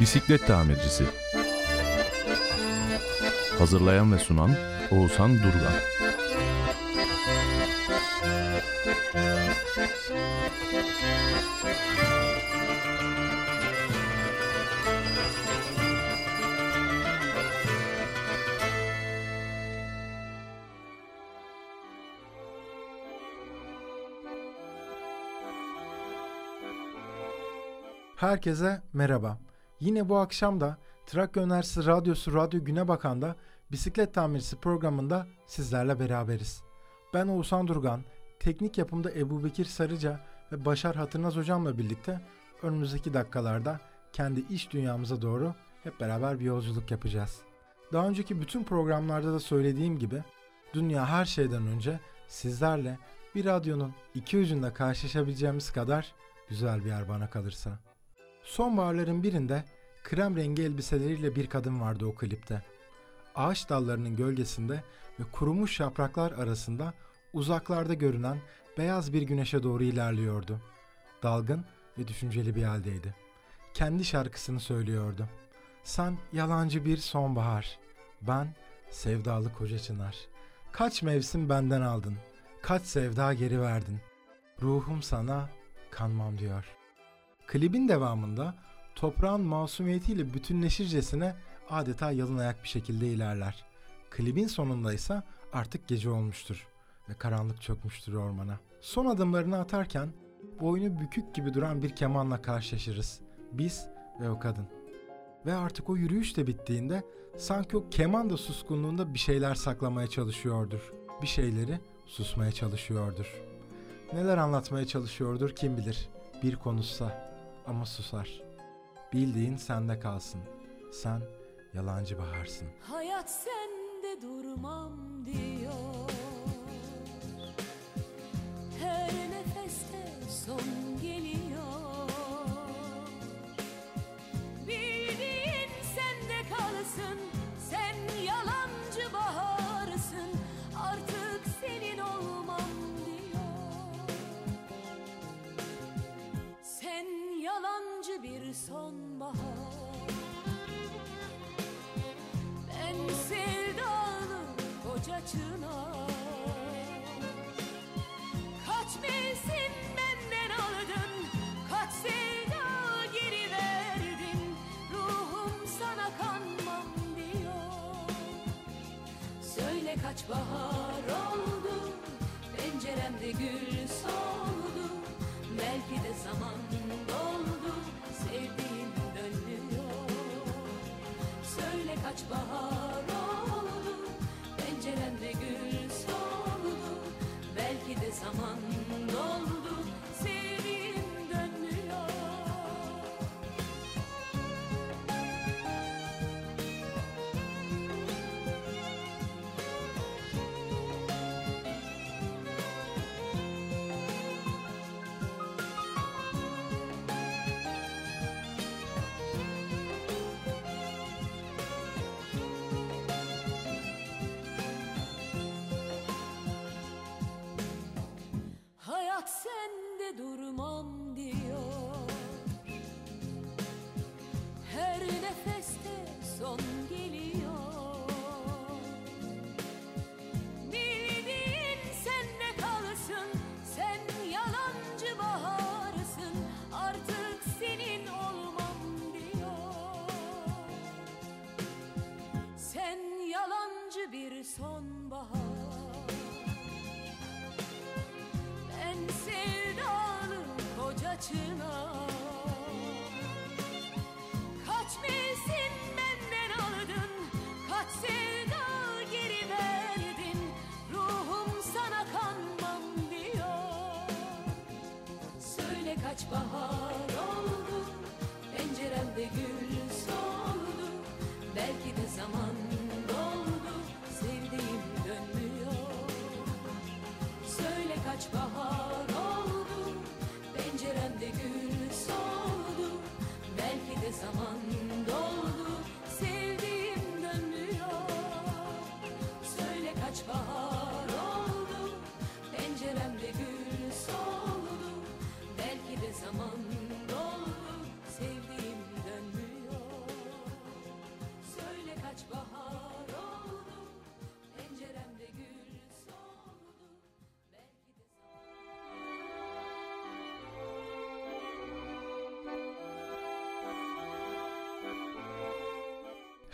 Bisiklet tamircisi. Hazırlayan ve sunan Oğuzhan Durgan Herkese merhaba. Yine bu akşam da Trakya Üniversitesi Radyosu Radyo Güne Bakan'da Bisiklet Tamircisi programında sizlerle beraberiz. Ben Oğuzhan Durgan, teknik yapımda Ebu Bekir Sarıca ve Başar Hatırnaz hocamla birlikte önümüzdeki dakikalarda kendi iş dünyamıza doğru hep beraber bir yolculuk yapacağız. Daha önceki bütün programlarda da söylediğim gibi dünya her şeyden önce sizlerle bir radyonun iki ucunda karşılaşabileceğimiz kadar güzel bir yer bana kalırsa. Sonbaharların birinde krem rengi elbiseleriyle bir kadın vardı o klipte. Ağaç dallarının gölgesinde ve kurumuş yapraklar arasında uzaklarda görünen beyaz bir güneşe doğru ilerliyordu. Dalgın ve düşünceli bir haldeydi. Kendi şarkısını söylüyordu. Sen yalancı bir sonbahar, ben sevdalı koca çınar. Kaç mevsim benden aldın, kaç sevda geri verdin. Ruhum sana kanmam diyor. Klibin devamında toprağın masumiyetiyle bütünleşircesine adeta yalın ayak bir şekilde ilerler. Klibin sonunda ise artık gece olmuştur ve karanlık çökmüştür ormana. Son adımlarını atarken boynu bükük gibi duran bir kemanla karşılaşırız. Biz ve o kadın. Ve artık o yürüyüş de bittiğinde sanki o keman da suskunluğunda bir şeyler saklamaya çalışıyordur. Bir şeyleri susmaya çalışıyordur. Neler anlatmaya çalışıyordur kim bilir. Bir konuşsa ama susar. Bildiğin sende kalsın. Sen yalancı baharsın. Hayat sende durmam diyor Her nefeste son geliyor kaç bahar oldu Penceremde gül soldu. Belki de zaman sonbahar ben sevdalı koca çınar Kaç mevsim benden aldın? Kaç sevda geri verdin Ruhum sana kanmam diyor. Söyle kaç bahar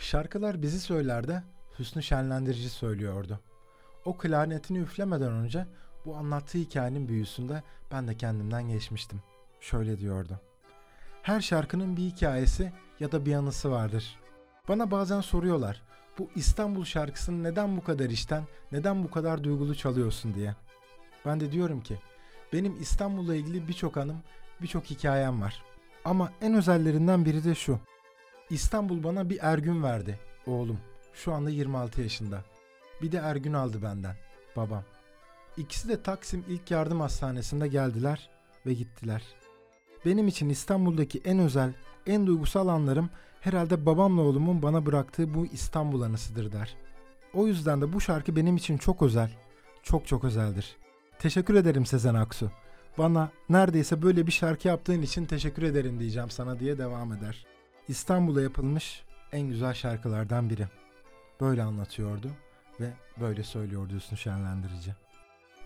Şarkılar bizi söyler de Hüsnü Şenlendirici söylüyordu. O klarnetini üflemeden önce bu anlattığı hikayenin büyüsünde ben de kendimden geçmiştim. Şöyle diyordu. Her şarkının bir hikayesi ya da bir anısı vardır. Bana bazen soruyorlar bu İstanbul şarkısını neden bu kadar işten, neden bu kadar duygulu çalıyorsun diye. Ben de diyorum ki benim İstanbul'la ilgili birçok anım, birçok hikayem var. Ama en özellerinden biri de şu. İstanbul bana bir Ergün verdi, oğlum. Şu anda 26 yaşında. Bir de Ergün aldı benden, babam. İkisi de Taksim İlk Yardım Hastanesi'nde geldiler ve gittiler. Benim için İstanbul'daki en özel, en duygusal anlarım herhalde babamla oğlumun bana bıraktığı bu İstanbul anısıdır der. O yüzden de bu şarkı benim için çok özel, çok çok özeldir. Teşekkür ederim Sezen Aksu. Bana neredeyse böyle bir şarkı yaptığın için teşekkür ederim diyeceğim sana diye devam eder. İstanbul'a yapılmış en güzel şarkılardan biri. Böyle anlatıyordu ve böyle söylüyordu Hüsnü Şenlendirici.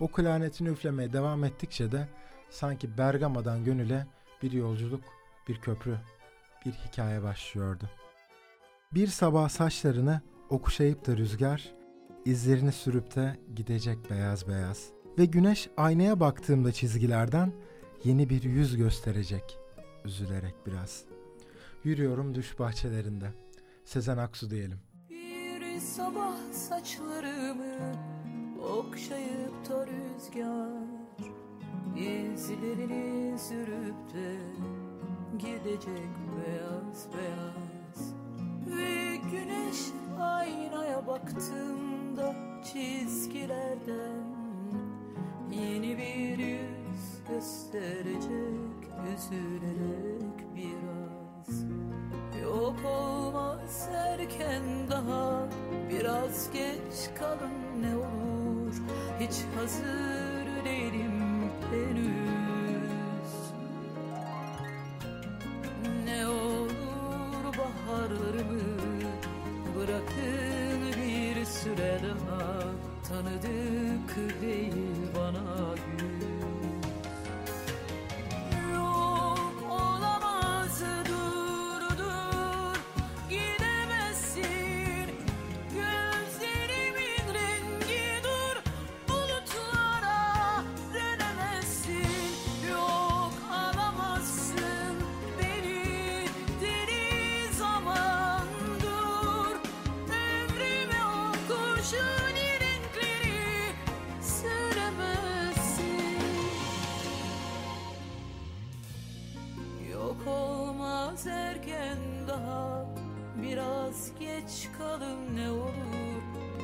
O klarnetini üflemeye devam ettikçe de sanki Bergama'dan gönüle bir yolculuk, bir köprü, bir hikaye başlıyordu. Bir sabah saçlarını okşayıp da rüzgar, izlerini sürüp de gidecek beyaz beyaz. Ve güneş aynaya baktığımda çizgilerden yeni bir yüz gösterecek, üzülerek biraz. Yürüyorum düş bahçelerinde. Sezen Aksu diyelim. Bir sabah saçlarımı okşayıp da rüzgar izlerini sürüp de gidecek beyaz beyaz Ve güneş aynaya baktığımda çizgilerden Yeni bir yüz gösterecek üzülerek Biraz geç kalın ne olur. Hiç hazır değilim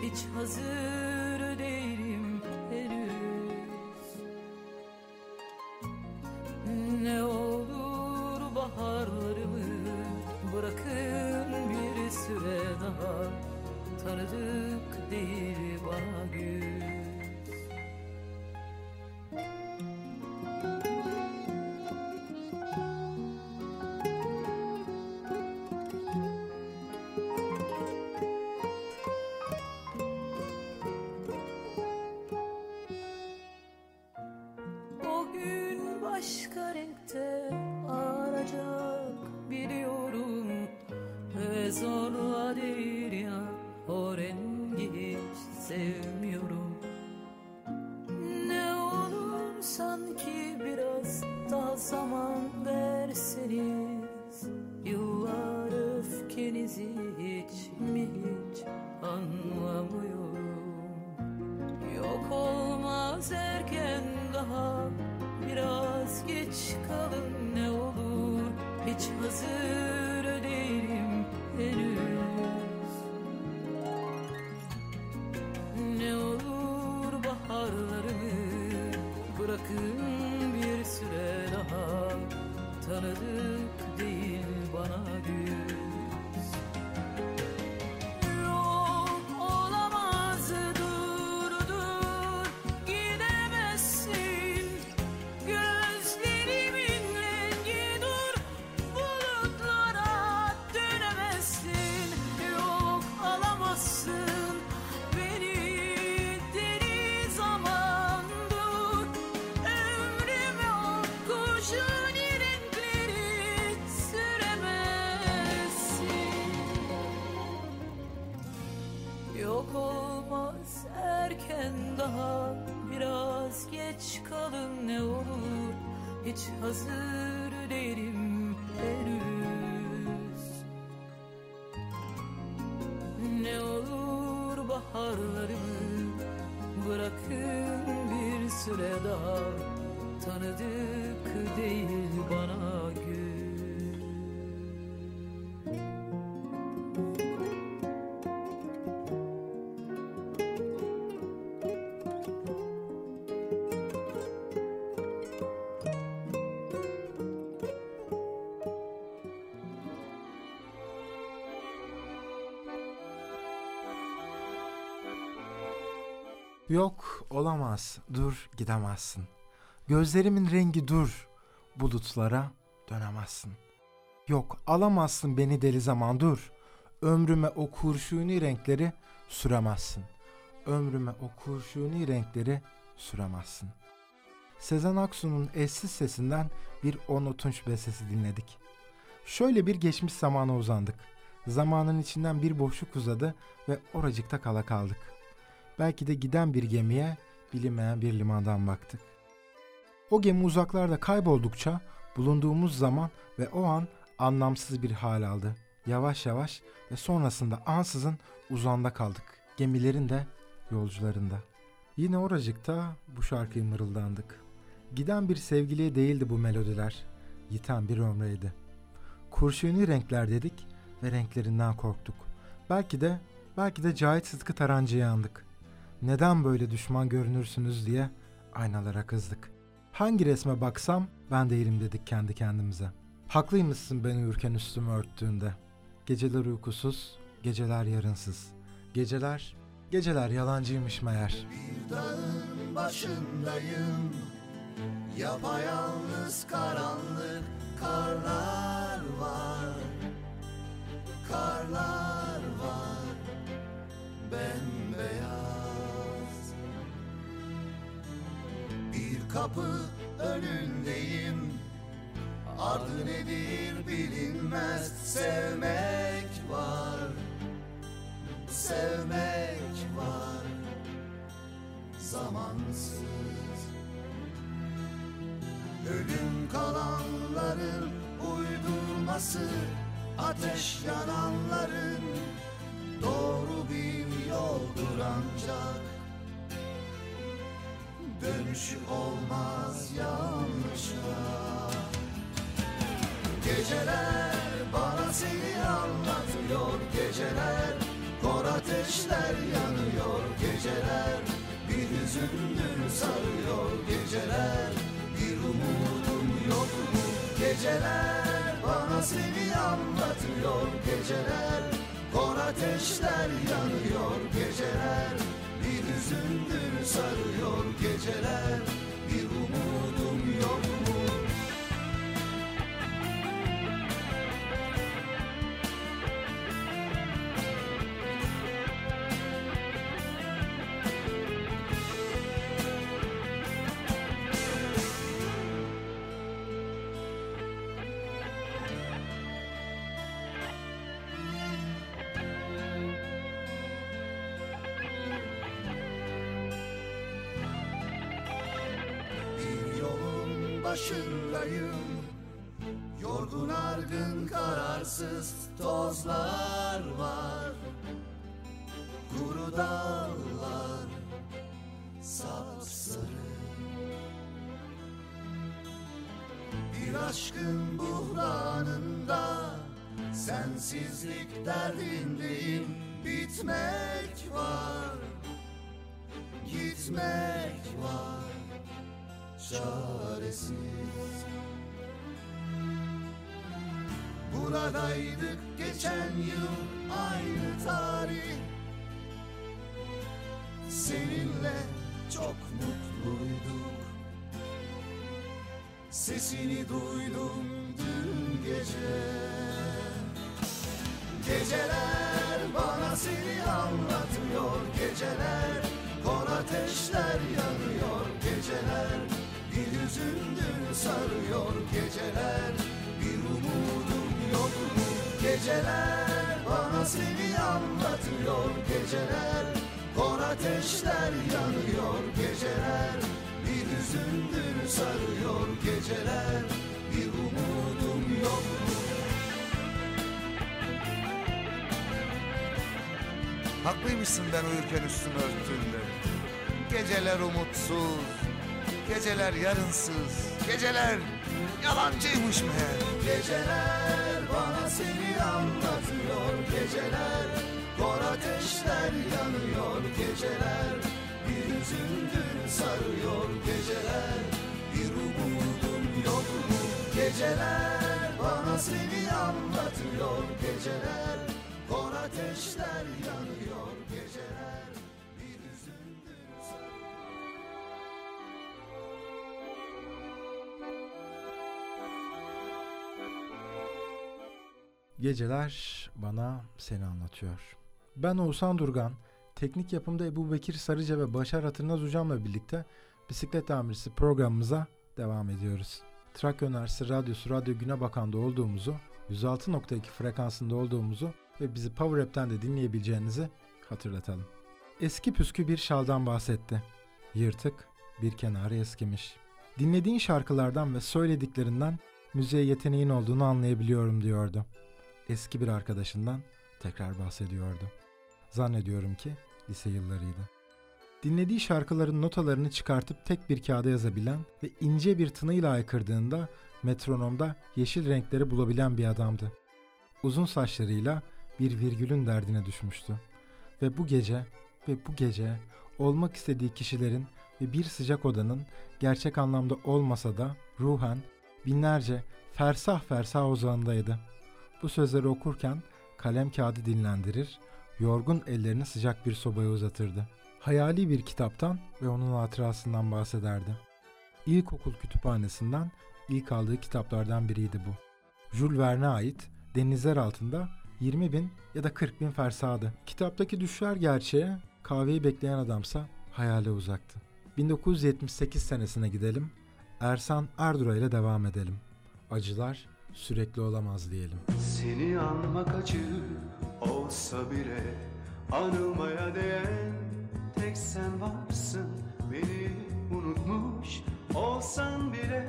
Hiç hazır değilim henüz. Ne olur Yok olamaz dur gidemezsin. Gözlerimin rengi dur bulutlara dönemezsin. Yok alamazsın beni deli zaman dur. Ömrüme o kurşuni renkleri süremezsin. Ömrüme o kurşuni renkleri süremezsin. Sezen Aksu'nun eşsiz sesinden bir on otunç bestesi dinledik. Şöyle bir geçmiş zamana uzandık. Zamanın içinden bir boşluk uzadı ve oracıkta kala kaldık. Belki de giden bir gemiye bilinmeyen bir limandan baktık. O gemi uzaklarda kayboldukça bulunduğumuz zaman ve o an anlamsız bir hal aldı. Yavaş yavaş ve sonrasında ansızın uzanda kaldık. Gemilerin de yolcularında. Yine oracıkta bu şarkıyı mırıldandık. Giden bir sevgiliye değildi bu melodiler. Yiten bir ömreydi. Kurşuni renkler dedik ve renklerinden korktuk. Belki de belki de Cahit Sıtkı Tarancı'ya andık. Neden böyle düşman görünürsünüz diye aynalara kızdık. Hangi resme baksam ben değilim dedik kendi kendimize. Haklıymışsın ben uyurken üstümü örttüğünde. Geceler uykusuz, geceler yarınsız. Geceler, geceler yalancıymış meğer. Bir dağın başındayım Yapayalnız karanlık karlar var Karlar var Bembeyaz kapı önündeyim. Ardı nedir bilinmez Sevmek var. Sevmek var. Zamansız. Ölüm kalanların uydurması Ateş yananların doğru bir yoldur ancak Dönüşü olmaz yanlışa. Geceler bana seni anlatıyor Geceler kor ateşler yanıyor Geceler bir hüzündür sarıyor Geceler bir umudum yok. Mu Geceler bana seni anlatıyor Geceler kor ateşler yanıyor Geceler hüzündür sarıyor Geceler bir umudum yok. mu aşkın buhranında. Sensizlik derdindeyim Bitmek var. Gitmek var. Çaresiz. Buradaydık geçen yıl aynı tarih. Seninle çok mutluyduk Sesini duydum dün gece. Geceler bana seni anlatıyor Geceler kor ateşler yanıyor Geceler bir hüzündür sarıyor Geceler bir umudum yok. Mu Geceler bana seni anlatıyor Geceler kor ateşler yanıyor Geceler hüzündür sarıyor geceler Bir umudum yok Haklıymışsın ben uyurken üstümü örttüğümde. Geceler umutsuz, geceler yarınsız, geceler yalancıymış meğer. Geceler bana seni anlatıyor Geceler kor ateşler yanıyor Geceler bir hüzündür sarıyor Geceler. Bir umudum yok mu? Geceler bana seni anlatıyor. Geceler kor ateşler yanıyor. Geceler Geceler bana seni anlatıyor. Ben Oğuzhan Durgan, teknik yapımda Ebu Bekir Sarıca ve Başar Hatırnaz Hocam'la birlikte Bisiklet Tamircisi programımıza devam ediyoruz. Trakya Üniversitesi Radyosu Radyo Güne Bakan'da olduğumuzu, 106.2 frekansında olduğumuzu ve bizi Power App'ten de dinleyebileceğinizi hatırlatalım. Eski püskü bir şaldan bahsetti. Yırtık, bir kenarı eskimiş. Dinlediğin şarkılardan ve söylediklerinden müziğe yeteneğin olduğunu anlayabiliyorum diyordu eski bir arkadaşından tekrar bahsediyordu. Zannediyorum ki lise yıllarıydı. Dinlediği şarkıların notalarını çıkartıp tek bir kağıda yazabilen ve ince bir tınıyla aykırdığında metronomda yeşil renkleri bulabilen bir adamdı. Uzun saçlarıyla bir virgülün derdine düşmüştü. Ve bu gece ve bu gece olmak istediği kişilerin ve bir sıcak odanın gerçek anlamda olmasa da ruhen binlerce fersah fersah uzağındaydı. Bu sözleri okurken kalem kağıdı dinlendirir, yorgun ellerini sıcak bir sobaya uzatırdı. Hayali bir kitaptan ve onun hatırasından bahsederdi. İlkokul kütüphanesinden ilk aldığı kitaplardan biriydi bu. Jules Verne'e ait Denizler Altında 20 bin ya da 40 bin fersadı. Kitaptaki düşler gerçeğe, kahveyi bekleyen adamsa hayale uzaktı. 1978 senesine gidelim. Ersan Ardura ile devam edelim. Acılar sürekli olamaz diyelim. Seni anmak acı olsa bile Anılmaya değen tek sen varsın. Beni unutmuş olsan bile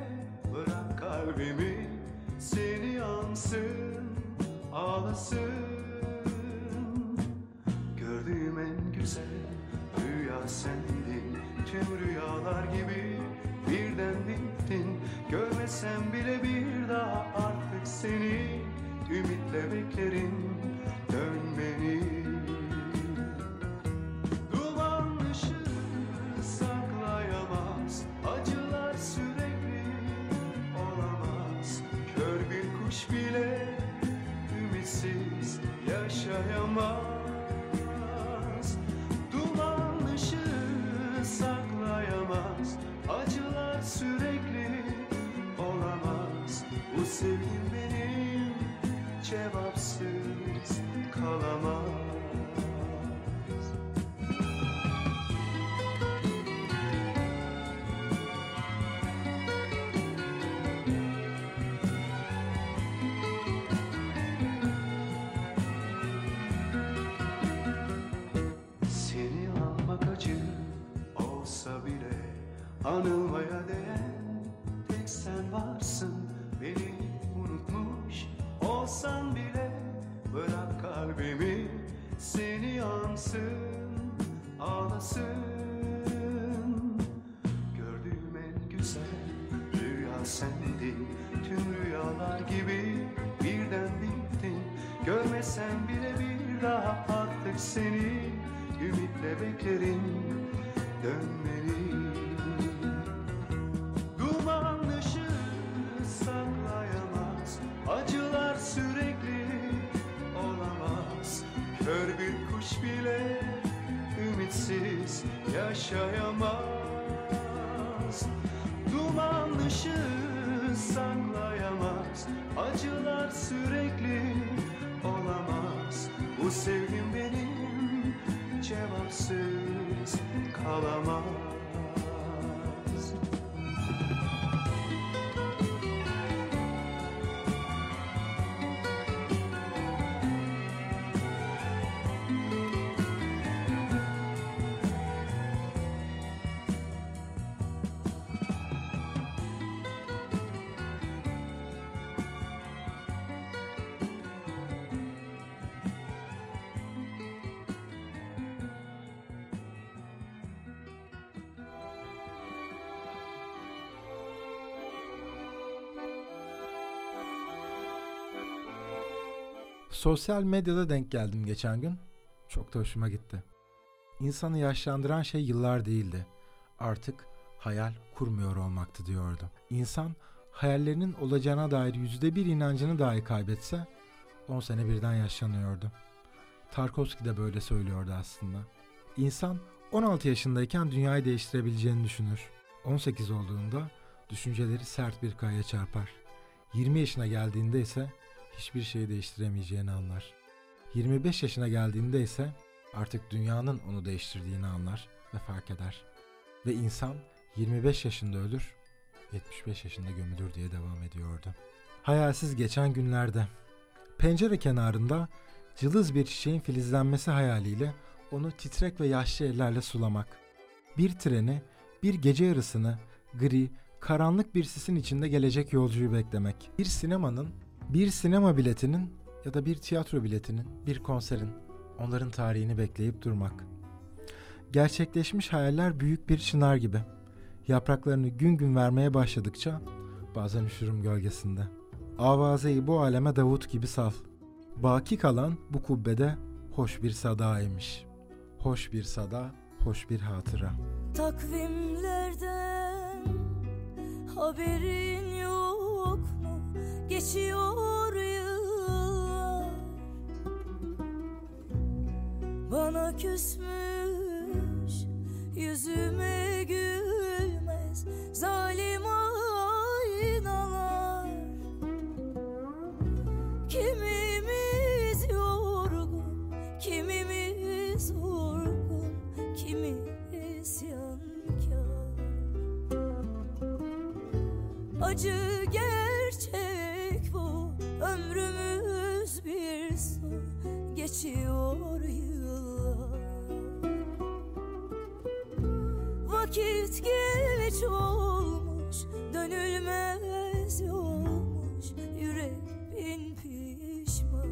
Bırak kalbimi seni ansın Ağlasın. Gördüğüm en güzel rüya sendin Tüm rüyalar gibi birden bittin. Görmesem bile bir daha artık seni Ümitle beklerim Anılmaya değen tek sen varsın. Beni unutmuş olsan bile Bırak kalbimi. Seni ansın Ağlasın. Gördüğüm en güzel rüya sendin. Tüm rüyalar gibi birden bittin. Görmesem bile bir daha artık seni Ümitle beklerim. Dönmeni yaşayamaz. Duman ışığı saklayamaz. Acılar sürekli olamaz. Bu sevgim benim cevapsız kalamaz Sosyal medyada denk geldim geçen gün. Çok da hoşuma gitti. İnsanı yaşlandıran şey yıllar değildi. Artık hayal kurmuyor olmaktı diyordu. İnsan hayallerinin olacağına dair yüzde bir inancını dahi kaybetse 10 sene birden yaşlanıyordu. Tarkovski de böyle söylüyordu aslında. İnsan 16 yaşındayken dünyayı değiştirebileceğini düşünür. 18 olduğunda düşünceleri sert bir kayaya çarpar. 20 yaşına geldiğinde ise hiçbir şeyi değiştiremeyeceğini anlar. 25 yaşına geldiğinde ise artık dünyanın onu değiştirdiğini anlar ve fark eder. Ve insan 25 yaşında ölür, 75 yaşında gömülür diye devam ediyordu. Hayalsiz geçen günlerde pencere kenarında cılız bir çiçeğin filizlenmesi hayaliyle onu titrek ve yaşlı ellerle sulamak. Bir treni, bir gece yarısını gri, karanlık bir sisin içinde gelecek yolcuyu beklemek. Bir sinemanın, bir sinema biletinin ya da bir tiyatro biletinin, bir konserin, onların tarihini bekleyip durmak. Gerçekleşmiş hayaller büyük bir çınar gibi. Yapraklarını gün gün vermeye başladıkça bazen üşürüm gölgesinde. Avazeyi bu aleme Davut gibi sal. Baki kalan bu kubbede hoş bir sadaymış. Hoş bir sada, hoş bir hatıra. Takvimlerden haberin? Geçiyor yıllar. Bana küsmüş yüzüme gülmez Zalim aynalar. Kimimiz yorgun, kimimiz vurgun, kimi isyankar Acı bu, ömrümüz bir su Geçiyor yıllar. Vakit geç olmuş, dönülmez yolmuş Yürek bin pişman.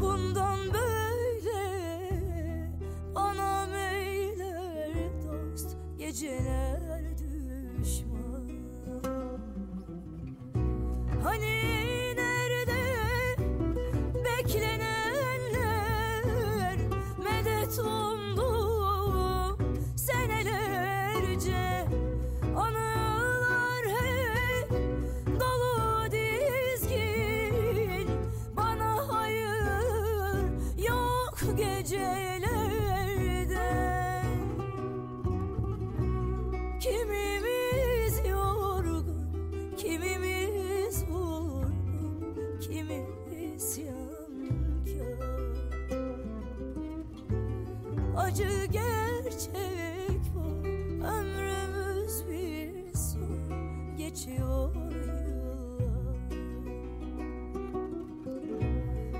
Bundan böyle bana meyler dost Geceler Geçiyor yıllar.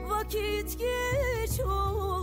Vakit geç olmuş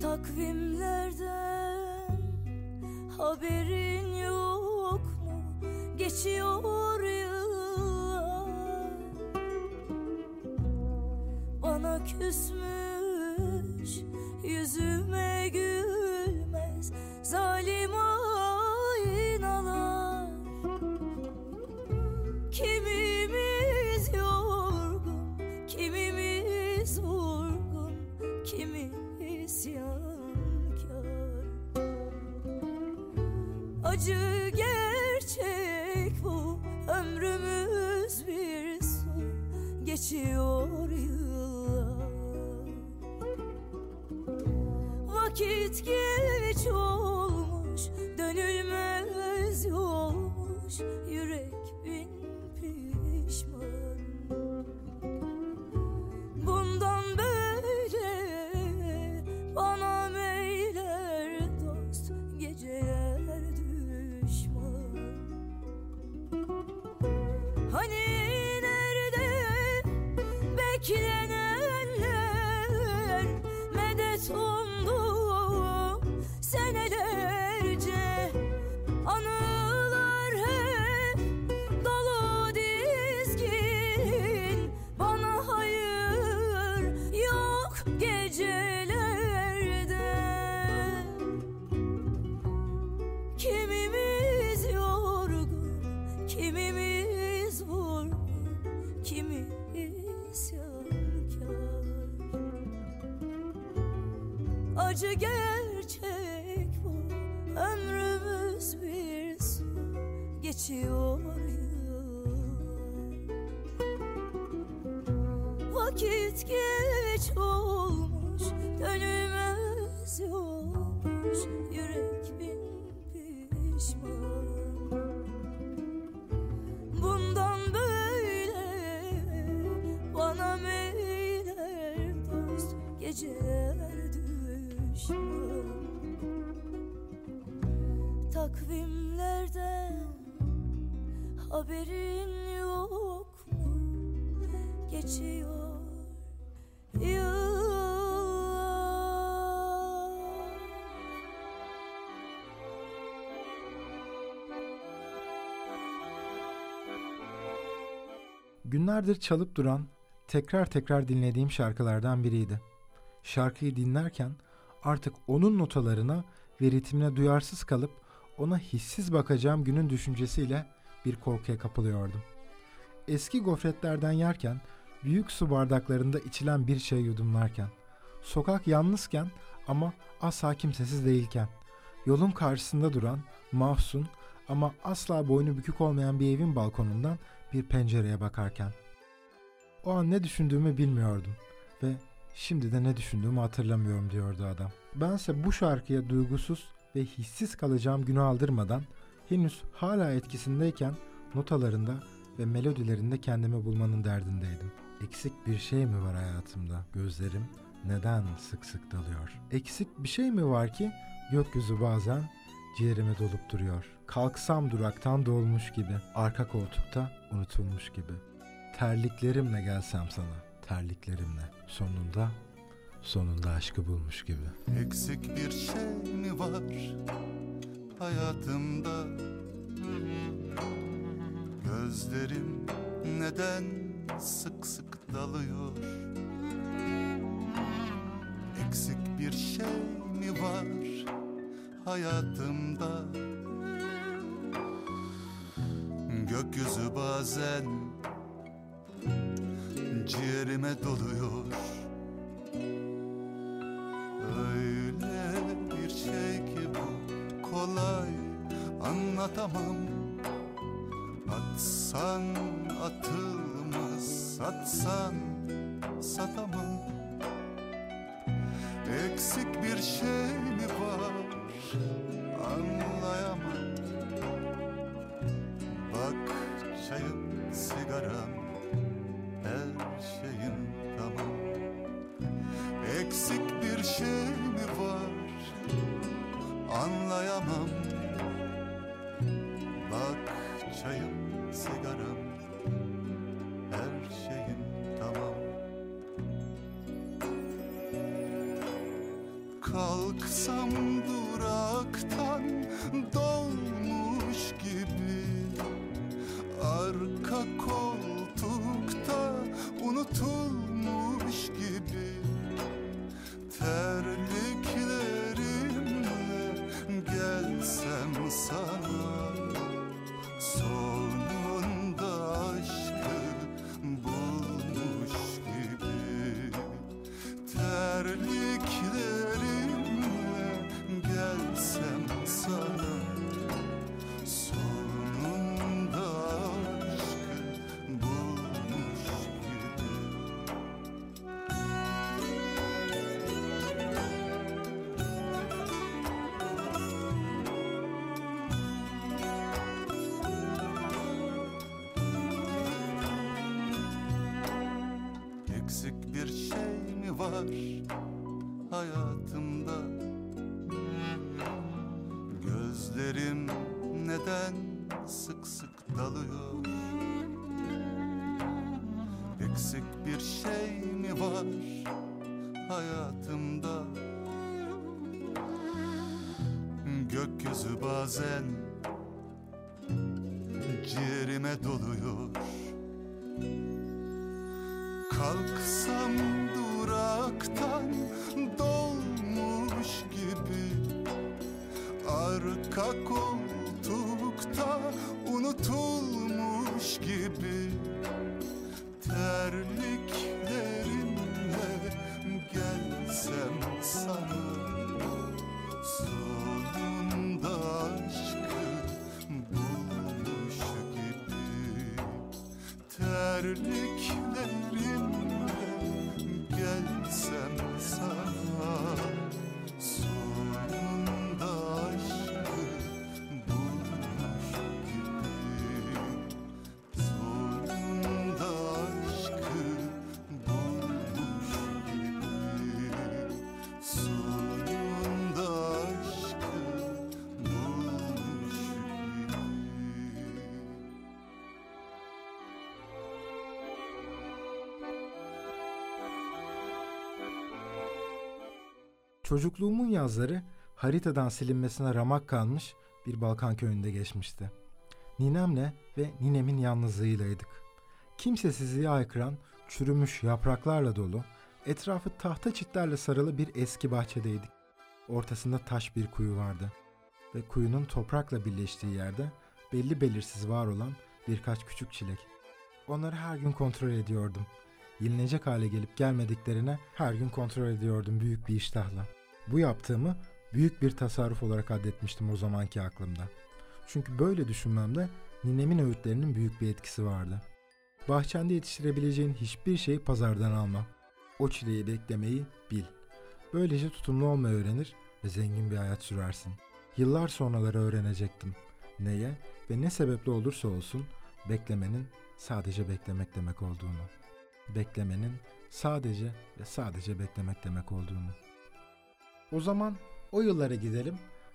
Takvimlerden haberin yok mu? Geçiyor yıllar Bana küsmüş yüzüme gülmez Zalim acı gerçek bu Ömrümüz bir su. Geçiyor beklenenler Medet umdu Acı gerçek Takvimlerden haberin yok mu? Geçiyor yıllar Günlerdir çalıp duran, tekrar tekrar dinlediğim şarkılardan biriydi. Şarkıyı dinlerken artık onun notalarına ve ritmine duyarsız kalıp ona hissiz bakacağım günün düşüncesiyle bir korkuya kapılıyordum. Eski gofretlerden yerken, büyük su bardaklarında içilen bir şey yudumlarken, sokak yalnızken ama asla kimsesiz değilken, yolun karşısında duran, mahzun ama asla boynu bükük olmayan bir evin balkonundan bir pencereye bakarken. O an ne düşündüğümü bilmiyordum ve şimdi de ne düşündüğümü hatırlamıyorum diyordu adam. Bense bu şarkıya duygusuz ve hissiz kalacağım günü aldırmadan henüz hala etkisindeyken notalarında ve melodilerinde kendimi bulmanın derdindeydim. Eksik bir şey mi var hayatımda? Gözlerim neden sık sık dalıyor? Eksik bir şey mi var ki gökyüzü bazen ciğerime dolup duruyor. Kalksam duraktan dolmuş gibi, arka koltukta unutulmuş gibi. Terliklerimle gelsem sana, terliklerimle. Sonunda, sonunda aşkı bulmuş gibi. Eksik bir şey mi var hayatımda? Gözlerim neden sık sık dalıyor? Eksik bir şey mi var hayatımda? Gökyüzü bazen ciğerime doluyor anlatamam. Atsan atılmaz satsan satamam. Eksik bir şey mi var? Anlayamam. Bak çayım sigaram her şeyim tamam. Eksik bir şey mi var? Anlayamam çayım sigaram her şeyim tamam. Kalksam duraktan dolmuş var hayatımda. Gözlerim neden sık sık dalıyor? Eksik bir şey mi var hayatımda? Gökyüzü bazen ciğerime doluyor Çocukluğumun yazları haritadan silinmesine ramak kalmış bir Balkan köyünde geçmişti. Ninemle ve ninemin yalnızlığıylaydık. Kimsesizliği aykıran, çürümüş yapraklarla dolu, etrafı tahta çitlerle sarılı bir eski bahçedeydik. Ortasında taş bir kuyu vardı ve kuyunun toprakla birleştiği yerde belli belirsiz var olan birkaç küçük çilek. Onları her gün kontrol ediyordum. Yenilecek hale gelip gelmediklerine her gün kontrol ediyordum büyük bir iştahla. Bu yaptığımı büyük bir tasarruf olarak addetmiştim o zamanki aklımda. Çünkü böyle düşünmemde ninemin öğütlerinin büyük bir etkisi vardı. Bahçende yetiştirebileceğin hiçbir şeyi pazardan alma. O çileyi beklemeyi bil. Böylece tutumlu olmayı öğrenir ve zengin bir hayat sürersin. Yıllar sonraları öğrenecektim. Neye ve ne sebeple olursa olsun beklemenin sadece beklemek demek olduğunu. Beklemenin sadece ve sadece beklemek demek olduğunu. O zaman o yıllara gidelim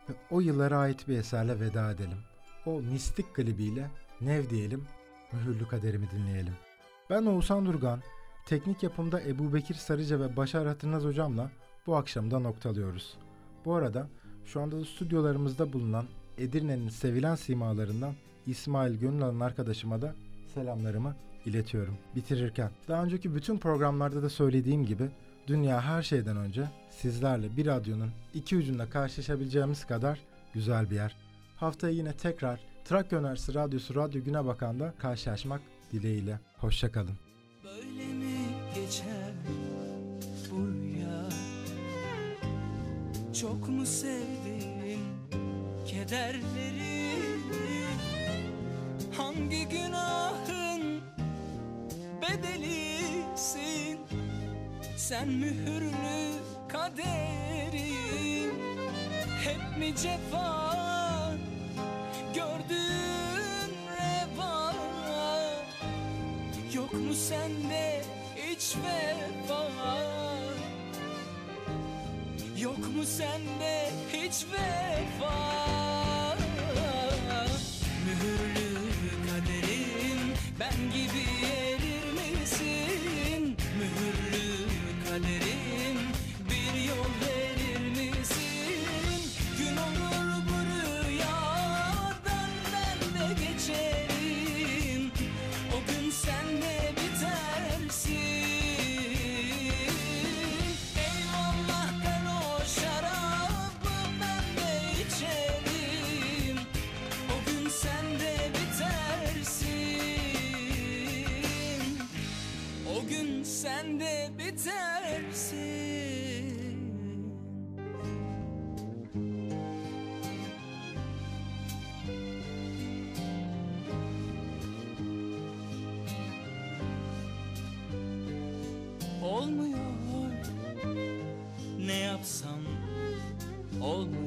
ve o yıllara ait bir eserle veda edelim. O mistik klibiyle nev diyelim, mühürlü kaderimi dinleyelim. Ben Oğuzhan Durgan, teknik yapımda Ebu Bekir Sarıca ve Başar Hatırnaz hocamla bu akşamda noktalıyoruz. Bu arada şu anda da stüdyolarımızda bulunan Edirne'nin sevilen simalarından İsmail Gönülal'ın arkadaşıma da selamlarımı iletiyorum. Bitirirken daha önceki bütün programlarda da söylediğim gibi dünya her şeyden önce sizlerle bir radyonun iki ucunda karşılaşabileceğimiz kadar güzel bir yer. Haftaya yine tekrar Trakya Üniversitesi Radyosu Radyo Güne Bakan'da karşılaşmak dileğiyle. Hoşçakalın. Böyle mi geçer bu rüya Çok mu sevdin kederleri Hangi günahın bedelisin Sen mühürlü kaderim Hep mi cefa? Gördün reva Yok mu sende hiç vefa? Yok mu sende hiç vefa? Mühürlü kaderim ben gibi olmuyor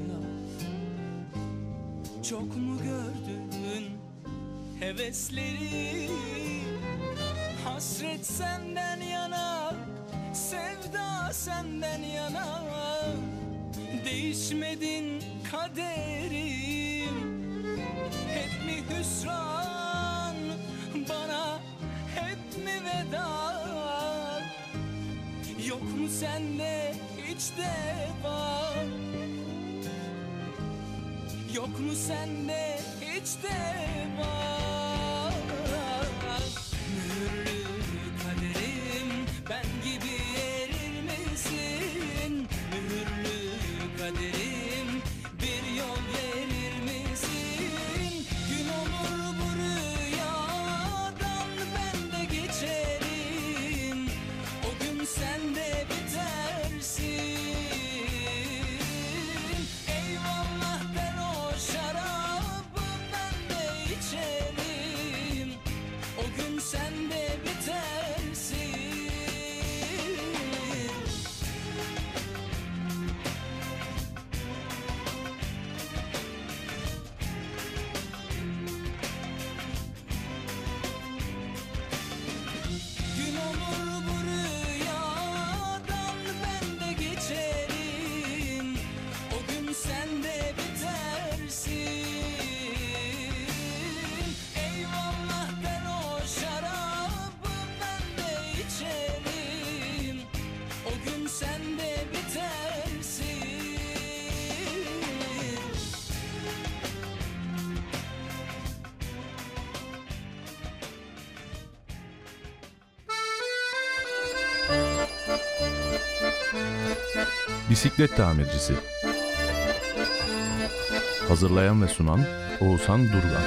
Çok mu gördün hevesleri? Hasret senden yana sevda senden yana. Değişmedin kaderim. Hep mi hüsran bana hep mi veda? Yok mu sende hiç deva Yok mu sende hiç deva Mühürlü Bisiklet Tamircisi. Hazırlayan ve sunan Oğuzhan Durgan